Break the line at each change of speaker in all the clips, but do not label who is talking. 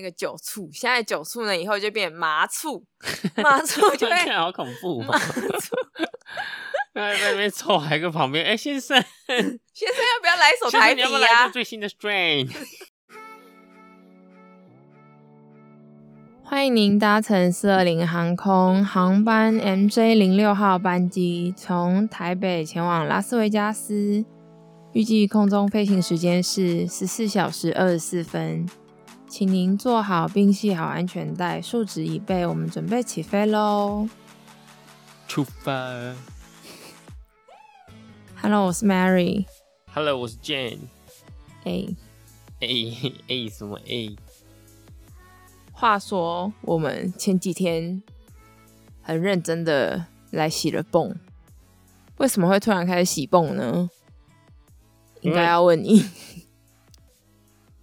那个酒醋，现在酒醋呢以后就变麻醋，麻醋就会
看好恐怖
麻
哦！
醋。
在那边凑还个旁边，哎、先生，
先生要不要来一首
先
台啤
生你要不要来
呀、
最新的 Strain？
欢迎您搭乘四二零航空航班 MJ 零六号班机，从台北前往拉斯维加斯，预计空中飞行时间是十四小时二十四分。请您坐好并系好安全带，竖直椅背，我们准备起飞喽
出发。
！Hello，我是 Mary。
Hello，我是 Jane。
哎、
哎哎，什么哎？
话说我们前几天很认真的来洗了泵，为什么会突然开始洗泵呢？应该要问你，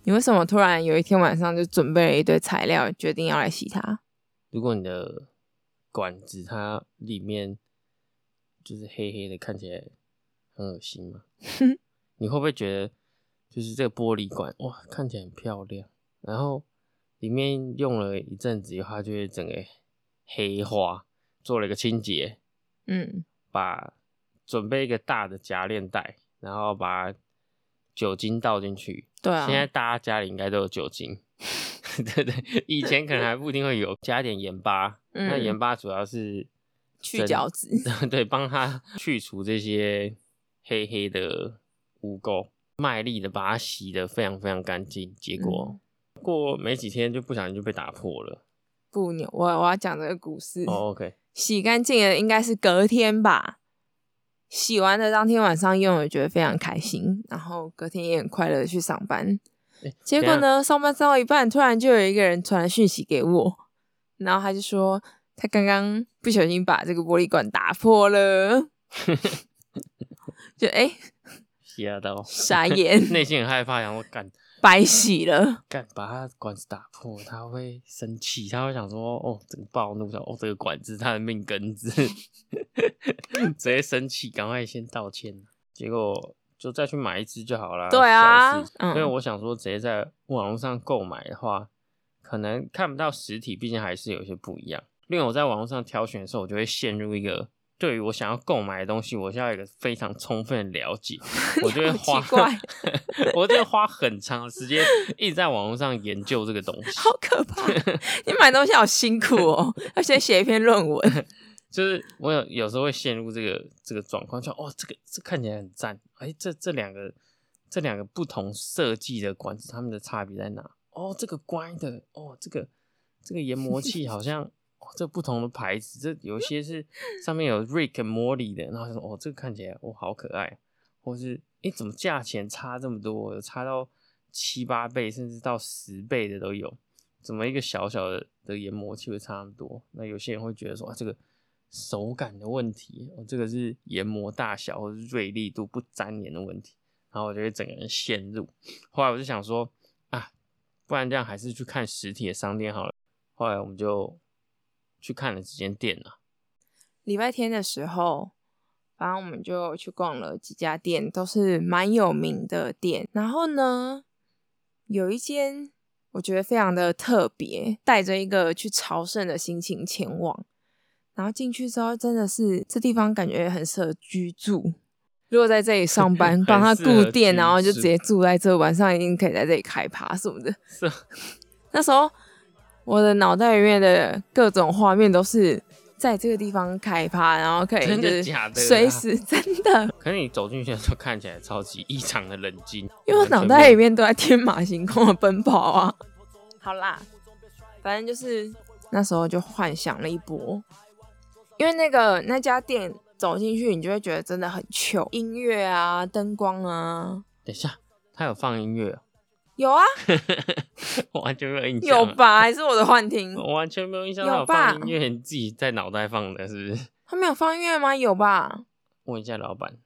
你为什么突然有一天晚上就准备了一堆材料，决定要来洗它？
如果你的管子它里面就是黑黑的，看起来很恶心嘛，你会不会觉得就是这个玻璃管哇，看起来很漂亮，然后里面用了一阵子以后，它就会整个黑化，做了一个清洁，
嗯，
把准备一个大的夹链袋，然后把酒精倒进去。
对啊，
现在大家家里应该都有酒精，对对，以前可能还不一定会有，加点盐巴。
嗯
那盐巴主要是
去角质，
对，帮它去除这些黑黑的污垢，卖力的把它洗得非常非常干净。结果、过没几天就不小心就被打破了。
不牛，我我要讲这个故事。
哦，OK，
洗干净的应该是隔天吧。洗完的当天晚上用，我觉得非常开心，然后隔天也很快乐的去上班。
诶
结果？呢，上班上到一半，突然就有一个人传来讯息给我，然后他就说他刚刚不小心把这个玻璃管打破了，就哎、
吓到，
傻眼，
内心很害怕，然后干
白洗了。
干把他管子打破，他会生气，他会想说，哦，这个暴怒，想哦，这个管子他的命根子，直接生气，赶快先道歉，结果就再去买一只就好了。
对啊
因为我想说，直接在网络上购买的话，可能看不到实体，毕竟还是有一些不一样。另外，我在网络上挑选的时候，我就会陷入一个。对于我想要购买的东西，我需要有一个非常充分的了解，我就会花我就会花很长的时间一直在网络上研究这个东西。
好可怕！你买东西好辛苦哦，要先写一篇论文。
就是我有有时候会陷入这个这个状况，就哦，这个这看起来很赞，哎，这这两个这两个不同设计的管子，它们的差别在哪？哦，这个乖的，哦，这个这个研磨器好像，哦，这不同的牌子，这有些是上面有 Rick and Morty 的，然后说哦，这个看起来哦好可爱，或是诶怎么价钱差这么多，有差到七八倍，甚至到十倍的都有。怎么一个小小的的研磨器会差那么多？那有些人会觉得说啊，这个手感的问题，哦，这个是研磨大小或者是锐利度不粘连的问题，然后我就会整个人陷入。后来我就想说啊，不然这样还是去看实体的商店好了。后来我们就去看了几间店啊，
礼拜天的时候，反正我们就去逛了几家店，都是蛮有名的店。然后呢，有一间我觉得非常的特别，带着一个去朝圣的心情前往。然后进去之后，真的是这地方感觉很适合居住。如果在这里上班，帮他顾店，然后就直接住在这，晚上一定可以在这里开趴什么的。
是
那时候我的脑袋里面的各种画面都是在这个地方开趴，然后可以
真的
就是
假的？啊
随时 真的，
可是你走进去的时候看起来超级异常的冷静，
因为我脑袋里面都在天马行空的奔跑啊。好啦，反正就是那时候就幻想了一波，因为那个那家店走进去，你就会觉得真的很糗，音乐啊、灯光啊，
等一下，他有放音乐哦，
有啊，
我完全没有印象，
有？吧？还是我的幻听？
我完全没有印象，
有吧
放音乐，你自己在脑袋放的，是不是？
他没有放音乐吗？有吧？
问一下老板，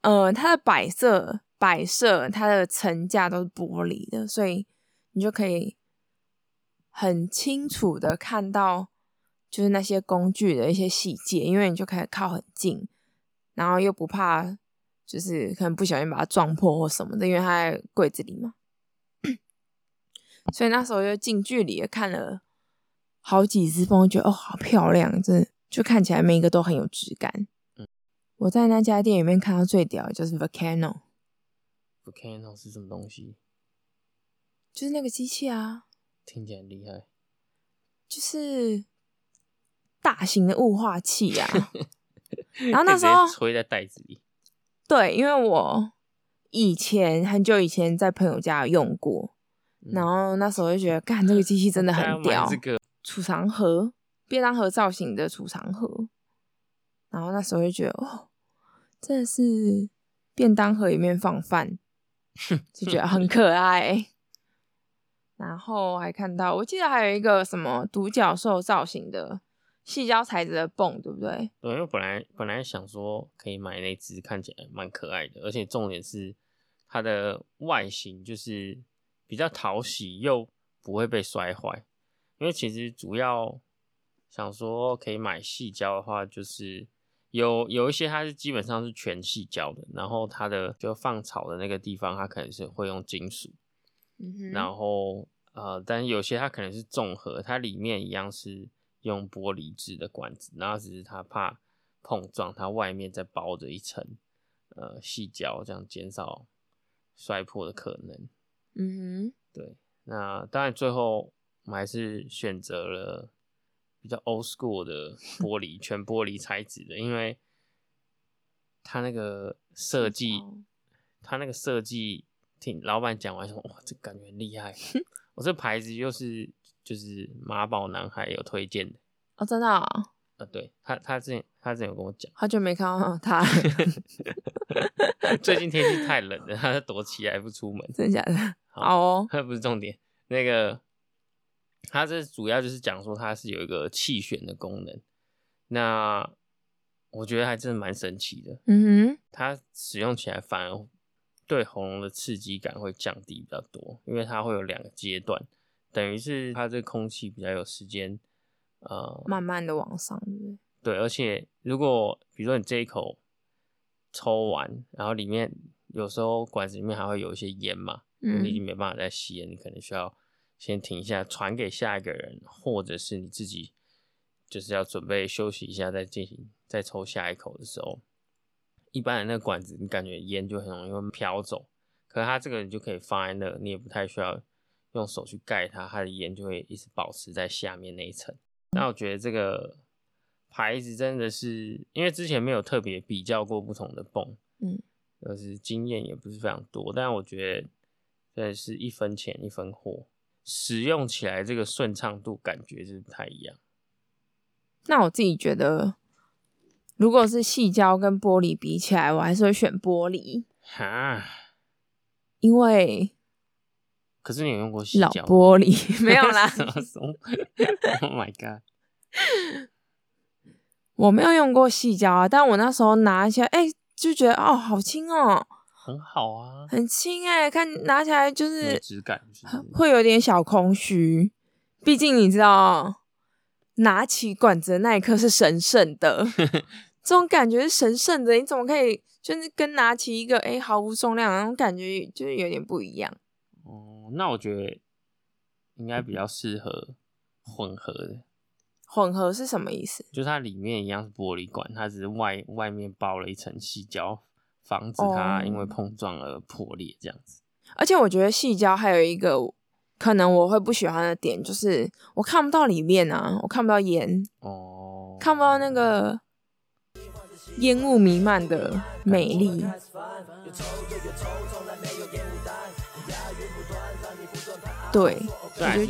呃，它的摆设摆设，它的层架都是玻璃的，所以你就可以很清楚的看到，就是那些工具的一些细节，因为你就可以靠很近，然后又不怕，就是可能不小心把它撞破或什么的，因为它在柜子里嘛。所以那时候就近距离的看了好几只蜂，觉得哦好漂亮，真的就看起来每一个都很有质感。
嗯
我在那家店里面看到最屌的就是
Volcano，Volcano 是什么东西？
就是那个机器啊，
听起来很厉害。
就是大型的雾化器啊。然后那时候
吹在袋子里。
对，因为我以前很久以前在朋友家用过，
嗯
然后那时候就觉得，干这个机器真的 很屌，
这个
储藏盒，便当盒造型的储藏盒。然后那时候就觉得，哦，真的是便当盒里面放饭，就觉得很可爱。然后还看到，我记得还有一个什么独角兽造型的细胶材质的泵，对不对？
对，因为本来本来想说可以买那只，看起来蛮可爱的，而且重点是它的外形就是比较讨喜，又不会被摔坏。因为其实主要想说可以买细胶的话，就是有有一些它是基本上是全细胶的，然后它的就放草的那个地方，它可能是会用金属，
嗯哼，
然后呃，但有些它可能是综合，它里面一样是用玻璃制的管子，然后只是它怕碰撞，它外面再包着一层呃细胶，这样减少摔破的可能。
嗯哼
对，那当然最后我们还是选择了比较 old school 的玻璃，全玻璃材质的，因为它那个设计
哦，
它那个设计，听老板讲完说，哇，这感觉很厉害。我这牌子又是就是马宝男孩有推荐的，
哦，真的、哦，
啊，对他他之前他之前有跟我讲，
好久没看到他，
最近天气太冷了，他躲起来不出门。
真的假的？哦，
那不是重点，那个他这主要就是讲说它是有一个气旋的功能，那我觉得还真的蛮神奇的，
嗯哼，
它使用起来反而对喉咙的刺激感会降低比较多，因为它会有两个阶段，等于是它这空气比较有时间，呃，
慢慢的往上，对不对？
对，而且如果比如说你这一口抽完，然后里面有时候管子里面还会有一些烟嘛，
嗯
你已经没办法再吸了，你可能需要先停一下，传给下一个人，或者是你自己就是要准备休息一下，再进行再抽下一口的时候，一般的那个管子，你感觉烟就很容易会飘走，可是它这个你就可以放在那，你也不太需要用手去盖它，它的烟就会一直保持在下面那一层。那我觉得这个牌子真的是，因为之前没有特别比较过不同的泵，
嗯，
就是经验也不是非常多，但我觉得真的是一分钱一分货，使用起来这个顺畅度感觉是不太一样。
那我自己觉得，如果是细胶跟玻璃比起来，我还是会选玻璃，
哈，
因为
可是你有用过细
老
胶吗？
玻璃 没有啦，
什么什么？Oh my god！
我没有用过细胶啊，但我那时候拿起来，哎、就觉得哦，好轻哦，
很好啊，
很轻哎、看拿起来就
没
是
质感是不是
会有点小空虚，毕竟你知道，拿起管子的那一刻是神圣的，这种感觉是神圣的，你怎么可以就是跟拿起一个哎、毫无重量的那种感觉，就是有点不一样。
哦，那我觉得应该比较适合混合的，
混合是什么意思？
就是它里面一样是玻璃管，它只是外外面包了一层细胶，防止它因为
哦
碰撞而破裂这样子。
而且我觉得细胶还有一个可能我会不喜欢的点，就是我看不到里面啊，我看不到烟，
哦，
看不到那个烟雾弥漫的美丽。对，
这还是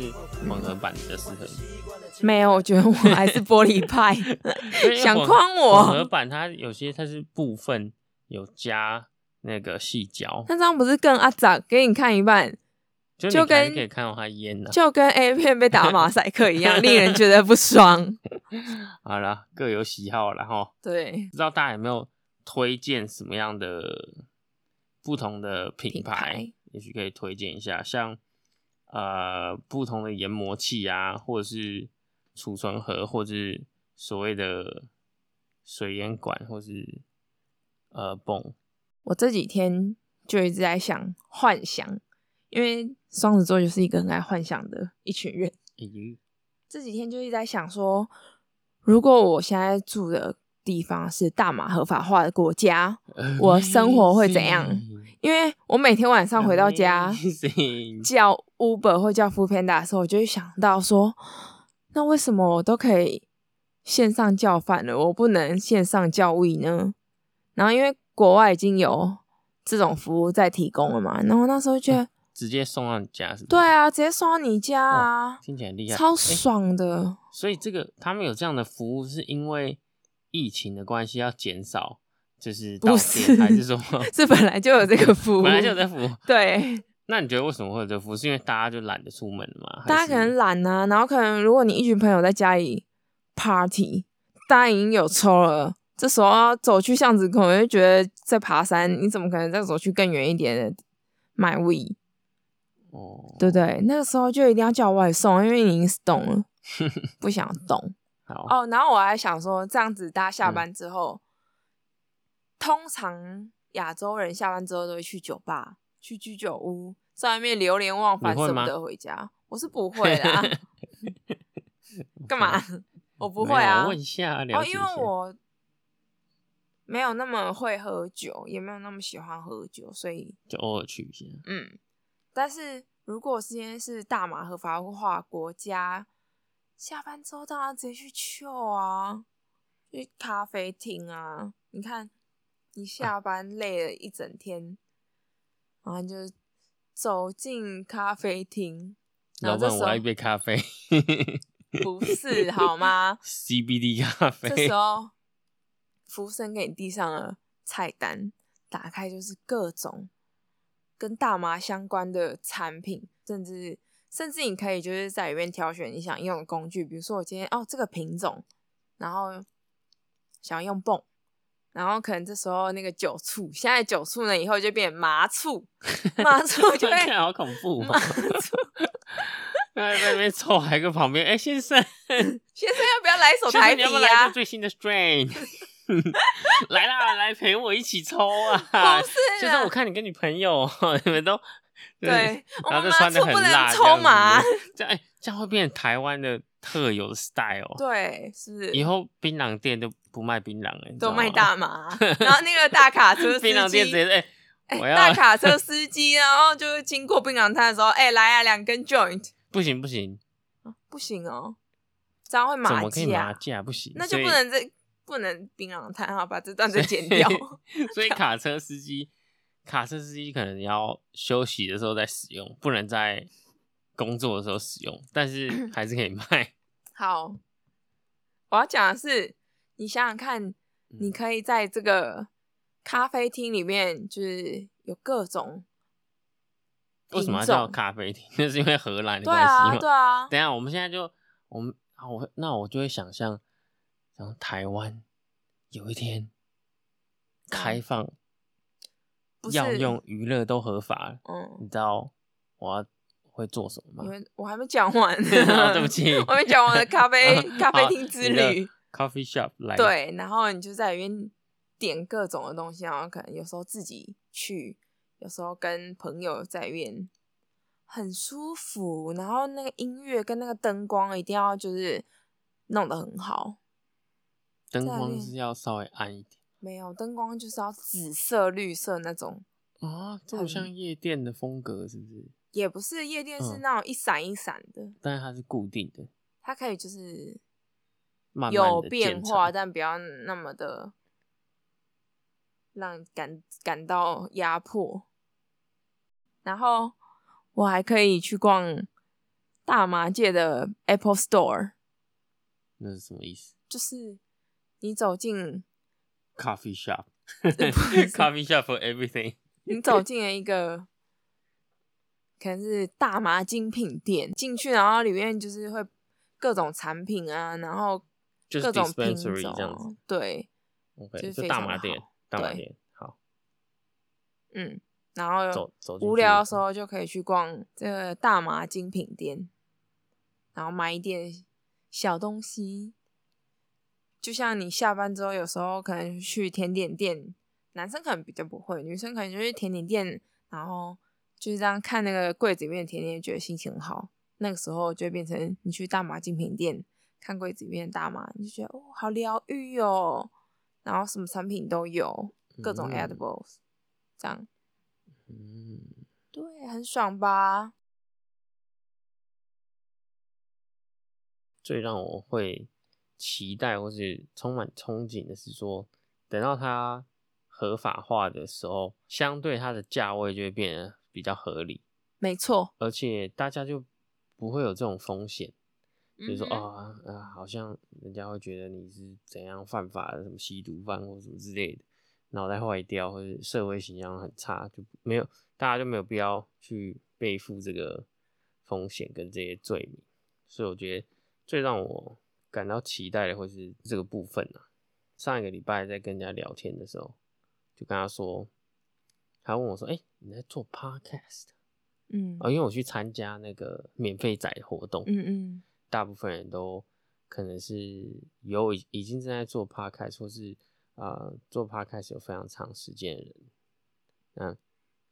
混合版比较适合你。
没有，我觉得我还是玻璃派，想框我
混合版它有些它是部分有加那个细胶，
那张不是更阿杂？给你看一半，
就
跟
可以看到它烟呢、
就跟 A 片被打马赛克一样，令人觉得不爽。
好了，各有喜好了哈。
对，
不知道大家有没有推荐什么样的不同的品？牌也许可以推荐一下，像呃不同的研磨器啊，或者是储存盒，或者是所谓的水烟管，或是呃泵。
我这几天就一直在想幻想因为双子座就是一个很爱幻想的一群人。这几天就一直在想说，如果我现在住的地方是大麻合法化的国家，我生活会怎样因为我每天晚上回到家 叫 Uber 或叫 f o o Panda 的时候，我就会想到说，那为什么我都可以线上叫饭了，我不能线上叫 We 呢？然后因为国外已经有这种服务在提供了嘛，然后那时候就觉得，
直接送到你家是？
对啊，直接送到你家啊，
听起来很厉害，
超
哎
爽的。
所以这个他们有这样的服务，是因为疫情的关系要减少，就是到
不是
店，还是说
这本来就有这个服务，
本来就有这服务？
对，
那你觉得为什么会有这服务？是因为大家就懒得出门了吗？
大家可能懒啊，然后可能如果你一群朋友在家里 party，大家已经有抽了，这时候要走去巷子口，我就觉得在爬山，你怎么可能再走去更远一点的买 We，
哦，
对不对？那个时候就一定要叫外送，因为你已经 stone 了，不想动。
好，
哦，然后我还想说，这样子大家下
嗯
班之后，通常亚洲人下班之后都会去酒吧、去居酒屋，在外面流连忘返，舍不得回家。我是不会的、啊，干嘛？我不会啊。
问一下，
哦，因为我没有那么会喝酒，也没有那么喜欢喝酒，所以
就偶尔去一下。
嗯。但是如果今天是大麻合法化国家，下班之后大家直接去 chill 啊，去咖啡厅啊。你看，你下班累了一整天，然后你就走进咖啡厅，然
老板，
后这时候
我要一杯咖啡
不是好吗？
CBD 咖啡这
时。候，服务生给你递上了菜单，打开就是各种跟大麻相关的产品，甚至甚至你可以就是在里面挑选你想用的工具，比如说我今天哦这个品种，然后想要用泵。然后可能这时候那个酒醋，现在酒醋呢以后就变麻醋，麻醋 就会
看起来好恐怖哦！
麻醋。
在那边凑，还跟旁边，哎、先生，
先生要不要来一手
先
台啤
生你要不要来
呀、
这最新的 strain？来啦，来陪我一起抽啊！
不是
我看你跟你朋友，你们都
对，我
然后
们麻
就
不能
辣，
抽麻。
这样子，这样哎、这样会变成台湾的特有的 style。
对，是
以后槟榔店都不卖槟榔了，
都卖大麻，然后那个大卡车司
槟榔店直接
机，
哎、
哎
我要
大卡车司机，然后就是经过槟榔摊的时候，哎，来啊，两根 joint，
不行不行，
不行哦，这样会
怎
麻
么可以麻
架，
架不行？
那就不能再不能槟榔摊啊，把这段再剪掉。
所以卡车司机，卡车司机可能要休息的时候再使用，不能在工作的时候使用，但是 还是可以卖。
好，我要讲的是，你想想看，
嗯
你可以在这个咖啡厅里面，就是有各种
为什么要叫咖啡厅？那是因为荷兰的
对
关系
啊，
吗？
对啊，
等一下，我们现在就我们啊，我那我就会想象，像台湾有一天开放药用娱乐都合法，
嗯，
你知道我要会做什么吗？
因为我还没讲完，
哦对不起
我还没讲完的咖啡 咖啡厅之旅。
Coffee shop 来，，
对，然后你就在里面点各种的东西，然后可能有时候自己去，有时候跟朋友在里面，很舒服。然后那个音乐跟那个灯光一定要就是弄得很好，
灯光是要稍微暗一点
没有灯光就是要紫色、绿色那种，
啊，这
好
像夜店的风格是不是？
也不是夜店，是
嗯。
那种一闪一闪的，
但是它是固定的，
它可以就是有
的
变化，但不要那么的让感感到压迫。然后我还可以去逛大麻界的 Apple Store，
那是什么意思？
就是你走进
？Coffee shop，
不是
coffee shop for everything。
你走进了一个可能是大麻精品店，进去然后里面就是会各种产品啊，然后
就是
各种品种
这样子，
对
，OK，就
就是非常的
大麻店，大麻
对
店，好，
嗯，然后
走走
无聊的时候就可以去逛这个大麻精品店，然后买一点小东西。就像你下班之后，有时候可能去甜点店，男生可能比较不会，女生可能就去甜点店，然后就是这样看那个柜子里面的甜点，觉得心情很好。那个时候就会变成你去大麻精品店看柜子里面的大麻，你就觉得哦，好疗愈哦。然后什么产品都有，各种
嗯
edibles，、这样
嗯，
对，很爽吧？
最让我会期待或是充满憧憬的是说，等到它合法化的时候，相对它的价位就会变得比较合理，
没错，
而且大家就不会有这种风险，就是说啊啊，好像人家会觉得你是怎样犯法的，什么吸毒犯或什么之类的，脑袋坏掉或者社会形象很差，就没有大家就没有必要去背负这个风险跟这些罪名，所以我觉得最让我感到期待的会是这个部分啊。上一个礼拜在跟人家聊天的时候，就跟他说，他问我说：“哎、你在做 podcast？”
嗯
哦，因为我去参加那个免费仔活动，
嗯嗯
大部分人都可能是有已已经正在做 podcast，或是呃做 podcast 有非常长时间的人，那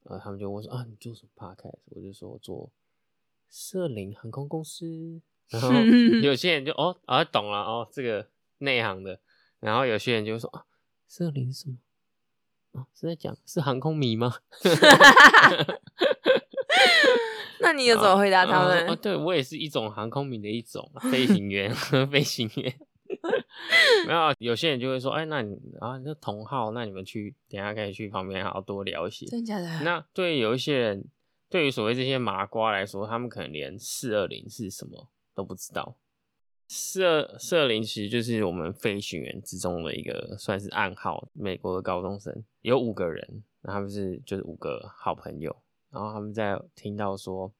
呃他们就问说啊，你做什么 podcast？我就说我做社林航空公司，然后有些人就哦啊懂了哦这个内行的，然后有些人就说啊社林是什么？啊是在讲是航空迷吗？
那你有怎么回答他们？
啊哦，对我也是一种航空迷的一种飞行员，飞行员。没有，啊有些人就会说，哎，那你啊，那同号，那你们去，等一下可以去旁边好好多聊一些。
真假的？
那对于有一些人，对于所谓这些麻瓜来说，他们可能连四二零是什么都不知道。四二四二零其实就是我们飞行员之中的一个算是暗号。美国的高中生有五个人，他们是就是五个好朋友，然后他们在听到说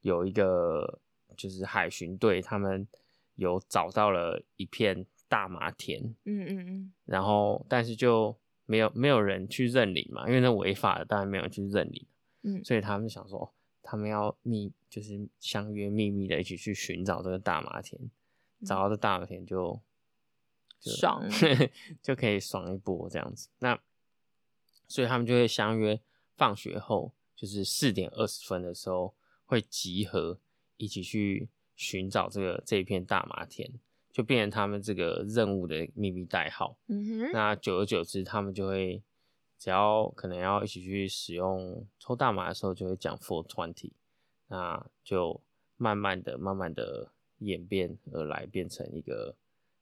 有一个就是海巡队，他们有找到了一片大麻田，
嗯嗯嗯，
然后但是就没有没有人去认领嘛，因为那违法的，当然没有人去认领。
嗯
所以他们想说，哦他们要秘就是相约秘密的一起去寻找这个大麻田，找到这大麻田就就
爽
就可以爽一波这样子。那所以他们就会相约放学后，就是四点二十分的时候会集合，一起去寻找这个这一片大麻田，就变成他们这个任务的秘密代号。
嗯哼，
那久而久之，他们就会只要可能要一起去使用抽大麻的时候，就会讲 four twenty，那就慢慢的、慢慢的演变而来，变成一个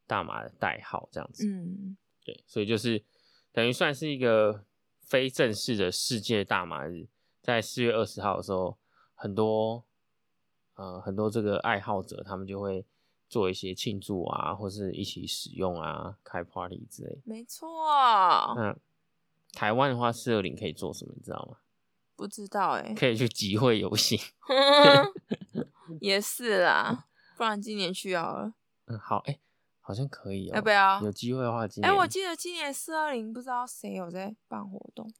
大麻的代号这样子。
嗯
对，所以就是等于算是一个非正式的世界大麻日，在四月二十号的时候，很多呃很多这个爱好者他们就会做一些庆祝啊，或是一起使用啊，开 party 之类。
没错，
那台湾的话，四二零可以做什么？你知道吗？
不知道哎，
可以去集会游行。
也是啦，不然今年去好了。
嗯，好，哎、好像可以哦、
要不要
有机会的话，今
哎、
年
我记得今年四二零不知道谁有在办活动。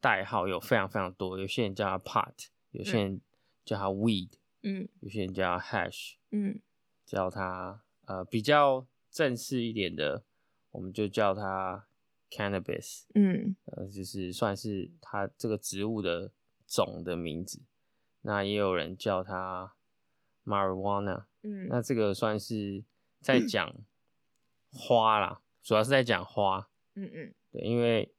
代号有非常非常多，有些人叫它 pot，有些人叫它 weed，、
嗯
有些人叫它 hash，
嗯
叫它呃比较正式一点的，我们就叫它 cannabis，
嗯
呃，就是算是它这个植物的种的名字。那也有人叫它 marijuana，
嗯
那这个算是在讲花啦，主要是在讲花。
嗯嗯
对，因为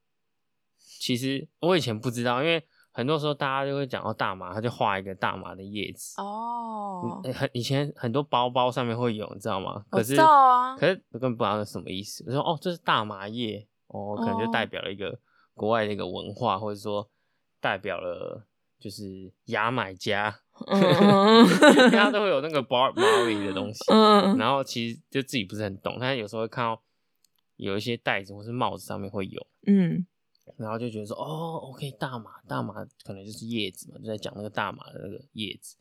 其实我以前不知道，因为很多时候大家就会讲到大麻，他就画一个大麻的叶子。
哦，
嗯，很以前很多包包上面会有，你知道吗？
我知
可是
道啊
可是我根本不知道是什么意思。我说哦，这是大麻叶，哦，可能就代表了一个国外的一个文化，或者说代表了就是牙买加，大家都会有那个 Marley 的东西。
嗯
然后其实就自己不是很懂，但是有时候会看到有一些袋子或是帽子上面会有，
嗯。
然后就觉得说，哦，OK，大麻，大麻可能就是叶子嘛，就在讲那个大麻的那个叶子。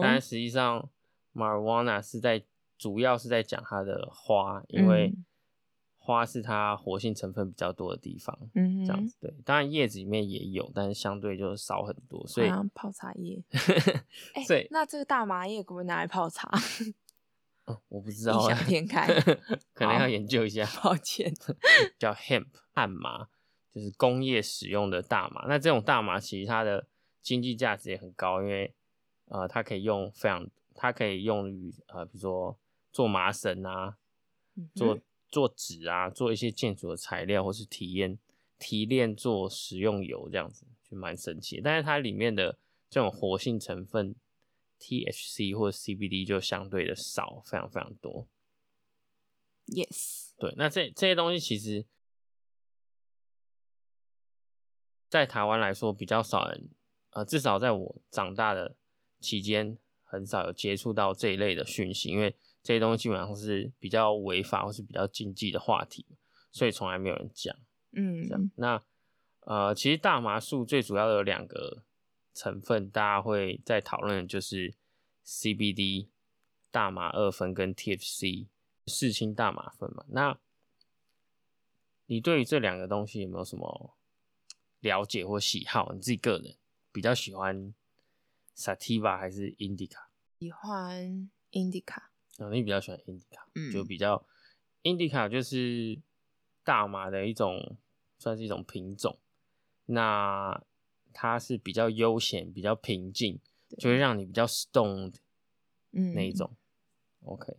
但实际上，marijuana 是在主要是在讲它的花，因为
嗯
花是它活性成分比较多的地方，
嗯哼，
这样子。对，当然叶子里面也有，但是相对就少很多，所以
泡茶叶。哎、
所以
那这个大麻叶可不可以拿来泡茶？
嗯 我不知道啊，
想天开，
可能要研究一下。
抱歉。
叫 hemp 旱麻，就是工业使用的大麻。那这种大麻其实它的经济价值也很高，因为呃，它可以用非常，它可以用于呃，比如说做麻绳啊，做做纸啊，做一些建筑的材料，或是提炼提炼做食用油这样子，就蛮神奇。但是它里面的这种活性成分 THC 或者 CBD 就相对的少，非常非常多。
Yes，
对，那这这些东西其实，在台湾来说比较少人，呃，至少在我长大的期间，很少有接触到这一类的讯息，因为这些东西基本上是比较违法或是比较禁忌的话题，所以从来没有人讲。
嗯，
这样，那呃，其实大麻素最主要的有两个成分，大家会在讨论的就是 CBD 大麻二酚跟 TFC 四氢大麻酚嘛。那你对于这两个东西有没有什么了解或喜好？你自己个人比较喜欢 Sativa 还是 Indica？
喜欢 Indica。
啊，你比较喜欢 Indica，
嗯
就比较 Indica 就是大麻的一种，算是一种品种。那它是比较悠闲、比较平静，就会让你比较 stoned
嗯
那一种。OK，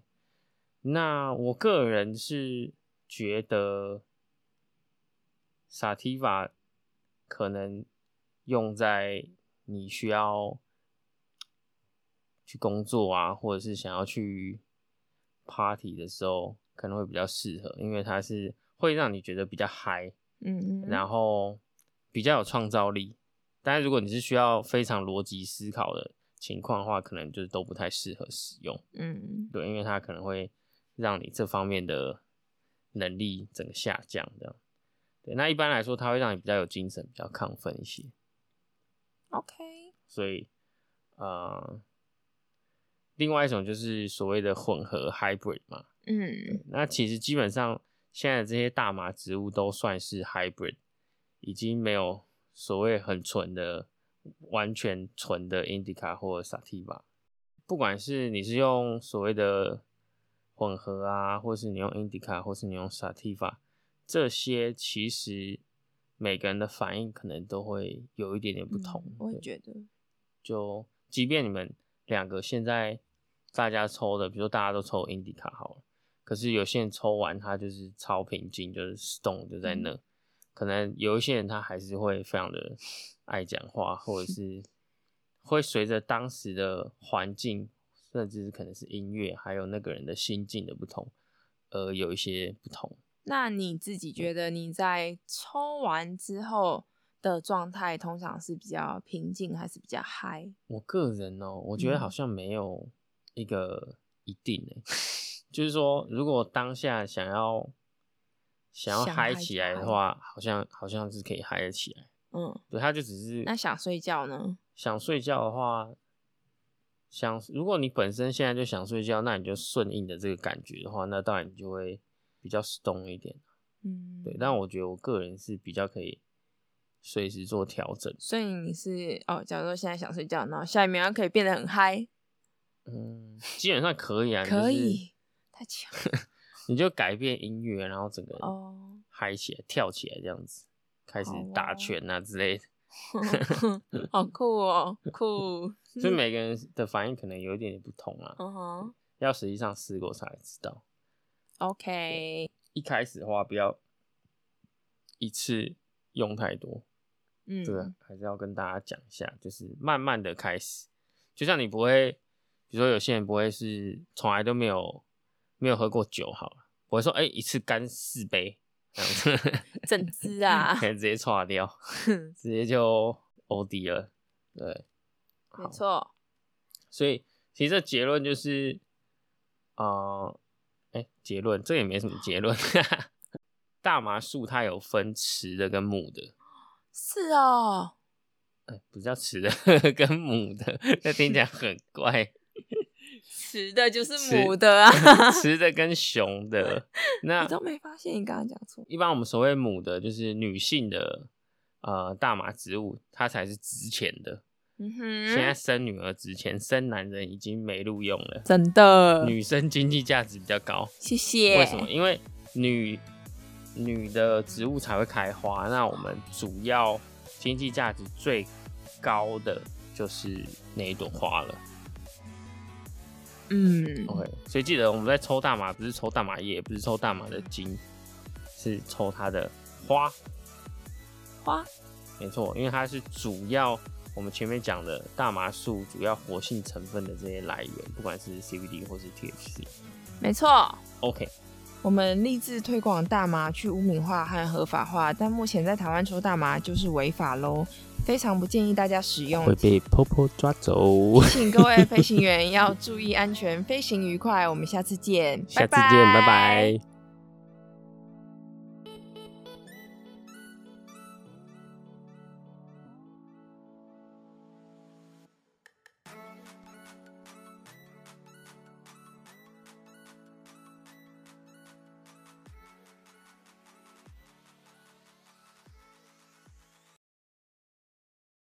那我个人是觉得 Sativa 可能用在你需要去工作啊，或者是想要去 party 的时候，可能会比较适合，因为它是会让你觉得比较嗨，
嗯嗯，
然后比较有创造力。但是如果你是需要非常逻辑思考的情况的话，可能就是都不太适合使用。
嗯
对，因为它可能会让你这方面的能力整个下降，这样。对，那一般来说，它会让你比较有精神，比较亢奋一些。
，OK，
所以，呃，另外一种就是所谓的混合 hybrid 嘛。
嗯
那其实基本上现在这些大麻植物都算是 hybrid，已经没有所谓很纯的、完全纯的 indica 或者 sativa。不管是你是用所谓的混合啊，或是你用 indica，或是你用 sativa，这些其实每个人的反应可能都会有一点点不同。
嗯我也觉得，
就即便你们两个现在大家抽的，比如说大家都抽 Indica 好了，可是有些人抽完他就是超平静，就是 stone 就在那，可能有一些人他还是会非常的 爱讲话，或者是 会随着当时的环境，甚至是可能是音乐，还有那个人的心境的不同，而有一些不同。
那你自己觉得你在抽完之后的状态，通常是比较平静还是比较嗨？
我个人哦，我觉得
嗯
好像没有一个一定诶、就是说，如果当下想要想要
嗨
嗨起来的话，好像好像是可以嗨得起来。
嗯，
对，他就只是
那想睡觉呢？
想睡觉的话，想如果你本身现在就想睡觉，那你就顺应的这个感觉的话，那当然你就会比较 stone 一点。
嗯，
对，但我觉得我个人是比较可以随时做调整。
所以你是哦，假如说现在想睡觉，然后下一秒可以变得很嗨，
嗯，基本上可以啊，
可以，太强了
你就改变音乐，然后整个嗨起来、跳起来这样子，开始打拳啊之类的。
好酷哦，酷，
所以每个人的反应可能有一点点不同啊，
嗯哼
要实际上试过才知道。
，OK，
一开始的话，不要一次用太多，
嗯，
这个还是要跟大家讲一下，就是慢慢的开始。就像你不会，比如说有些人不会是从来都没有没有喝过酒好了，不会说哎、一次干四杯这样子，
整只啊
可，能直接垮掉，直接就 OD 了。对，
没错，
所以其实这结论就是，呃，哎、结论这也没什么结论。大麻树它有分雌的跟母的，
是哦，
呃、不是叫雌的 跟母的，那听起来很怪。
雌的就是母的啊，
雌的跟雄的，那
你都没发现你刚刚讲错，
一般我们所谓母的，就是女性的呃大麻植物，它才是值钱的。
嗯
现在，生女儿值钱，生男人已经没路用了。
真的，
女生经济价值比较高，
谢谢，
为什么？因为女女的植物才会开花，那我们主要经济价值最高的就是那一朵花了。
嗯
，OK，所以记得我们在抽大麻，不是抽大麻叶，不是抽大麻的茎，是抽它的花。
花，
没错，因为它是主要我们前面讲的大麻素主要活性成分的这些来源，不管是 CBD 或是 THC。
没错。
OK，
我们立志推广大麻去污名化和合法化，但目前在台湾抽大麻就是违法喽，非常不建议大家使用。
会被婆婆抓走。
提醒各位飞行员 要注意安全，飞行愉快。我们下次见，
下次见，拜拜